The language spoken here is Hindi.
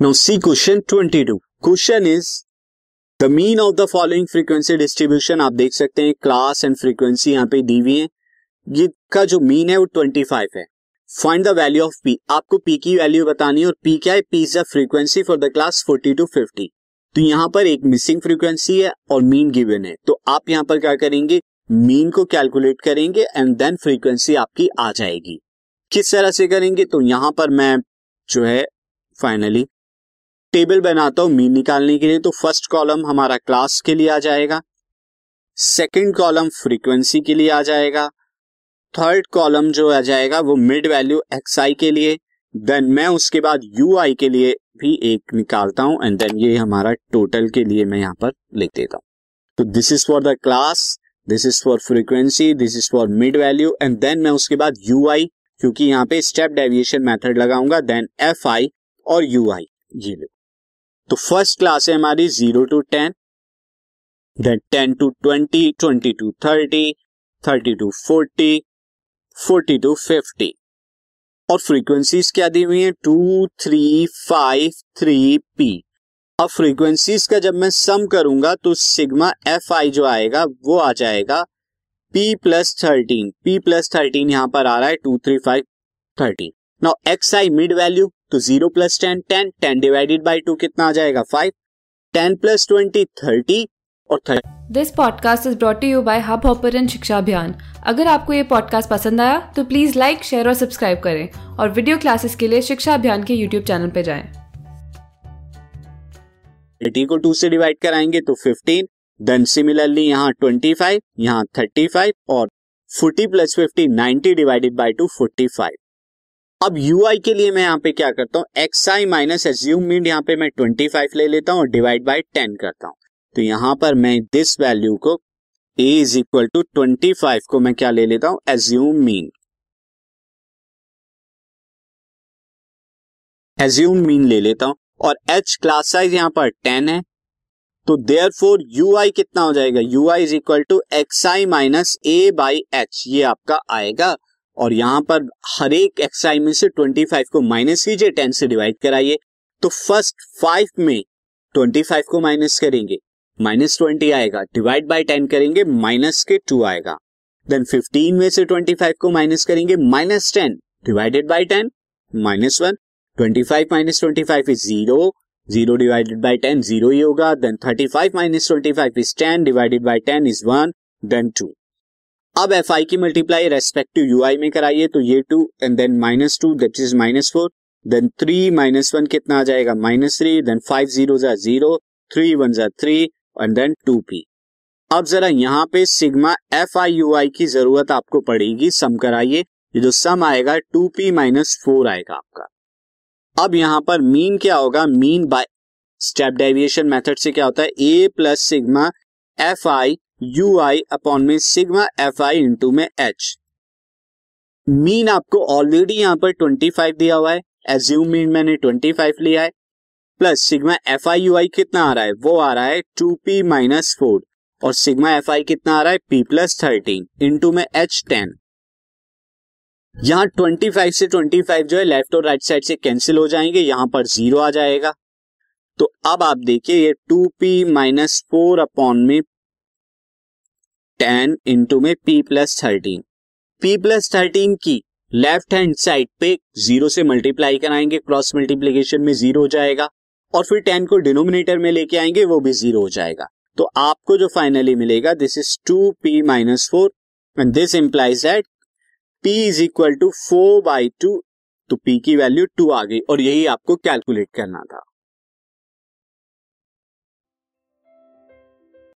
Now see question 22. Question is the mean of the following frequency distribution आप देख सकते हैं क्लास एंड फ्रीक्वेंसी यहाँ पे दी हुई है। ये का जो मीन है वो 25 है। Find the value of P आपको पी की वैल्यू बतानी है और पी क्या है? P is the frequency for the class 40 to 50 तो यहाँ पर एक मिसिंग फ्रीक्वेंसी है और मीन गिवन है। तो आप यहाँ पर क्या करेंगे? मीन को कैलकुलेट करेंगे एंड देन फ्रीक्वेंसी आपकी आ जाएगी। किस तरह से करेंगे? तो यहाँ पर मैं जो है फाइनली टेबल बनाता हूँ मीन निकालने के लिए तो फ़र्स्ट कॉलम हमारा क्लास के लिए आ जाएगा। सेकंड कॉलम फ्रीक्वेंसी के लिए आ जाएगा। थर्ड कॉलम जो आ जाएगा वो मिड वैल्यू एक्स आई के लिए। देन मैं उसके बाद यू आई के लिए भी एक निकालता हूँ एंड देन ये हमारा टोटल के लिए मैं यहाँ पर लिख देता हूँ। तो this is for the class this is for frequency this is for mid value and then मैं उसके बाद यू आई क्योंकि यहाँ पे स्टेप डेविएशन मेथड लगाऊँगा देन एफ़ आई और यू आई ये लो। तो फ़र्स्ट क्लास है हमारी zero to ten then ten to twenty twenty to thirty thirty to forty forty to fifty और फ्रीक्वेंसीज क्या दी हुई है? Two three five three P अब फ्रीक्वेंसीज का जब मैं सम करूँगा तो सिग्मा एफ़ आई जो आएगा, वो आ जाएगा P plus thirteen P plus thirteen यहाँ पर आ रहा है two three five thirteen now X I mid value तो zero plus ten ten ten divided by two कितना आ जाएगा? Five. Ten plus twenty thirty और thirty. This podcast is brought you by Hubhopper Shiksha Abhiyan अगर आपको ये पॉडकास्ट पसंद आया तो प्लीज़ लाइक शेयर और सब्सक्राइब करें और वीडियो क्लासेस के लिए शिक्षा अभियान के यूट्यूब चैनल पर जाए। थर्टी को टू से डिवाइड कराएँगे तो फिफ्टीन देन सिमिलरली यहाँ ट्वेंटी फाइव यहाँ थर्टी फाइव और forty plus fifty ninety divided by two forty five अब यू आई के लिए मैं यहाँ पे क्या करता हूँ? X I minus assume mean यहाँ पे मैं ट्वेंटी फाइव ले लेता हूँ डिवाइड बाई टेन करता हूँ। तो यहाँ पर मैं दिस वैल्यू को A is equal to twenty five को मैं क्या ले लेता हूँ? एज्यूम मीन एज्यूम मीन ले लेता हूँ। और एच क्लास साइज़ यहाँ पर टेन है। तो देयर फोर यू आई कितना हो जाएगा? U I is equal to X I minus A by H ये आपका आएगा और यहाँ पर हर एक एक्स आई में से ट्वेंटी फाइव को माइनस कीजिए टेन से डिवाइड कराइए तो फ़र्स्ट फाइव में ट्वेंटी फाइव को माइनस करेंगे। माइनस ट्वेंटी आएगा डिवाइड बाय टेन करेंगे माइनस के टू आएगा। देन फिफ्टीन में से ट्वेंटी फाइव को माइनस करेंगे minus ten divided by ten minus one twenty five minus twenty five is zero zero divided by ten zero ही होगा। Then thirty five minus twenty five is ten divided by ten is one then two अब एफ़ आई की मल्टीप्लाई रेस्पेक्टिव यू आई में कराइए तो ये two and then minus two that is minus four then three minus one कितना आ जाएगा? Minus three then five zero zero three one जा three and then two P अब जरा यहाँ पे sigma F I U I की ज़रूरत आपको पड़ेगी सम कराइए, ये जो सम आएगा टू पी माइनस फोर आएगा आपका। अब यहाँ पर मीन क्या होगा? Mean by step deviation method से क्या होता है? A plus sigma F I U I upon में सिग्मा एफ़ आई इंटू में एच मीन आपको ऑलरेडी यहाँ पर 25 दिया हुआ है. एज्यूम मीन मैंने 25 लिया है. Plus sigma F I U I कितना आ रहा है? वो आ रहा है टू पी माइनस फोर और सिग्मा एफ़ आई कितना आ रहा है? पी प्लस थर्टीन इंटू में एच टेन यहाँ ट्वेंटी फाइव से ट्वेंटी फाइव जो है लेफ़्ट और राइट साइड से कैंसिल हो जाएँगे. यहाँ पर ज़ीरो आ जाएगा. तो अब आप देखिए ये two P minus four upon में टेन इंटू में P plus thirteen P plus thirteen की लेफ़्ट हैंड साइड पे ज़ीरो से मल्टीप्लाई कराएँगे क्रॉस मल्टीप्लीकेशन में ज़ीरो हो जाएगा और फिर टेन को डिनोमिनेटर में लेके आएँगे, वो भी ज़ीरो हो जाएगा। तो आपको जो फाइनली मिलेगा this is two P minus four and this implies that P is equal to four by two तो पी की वैल्यू टू आ गई और यही आपको कैलकुलेट करना था।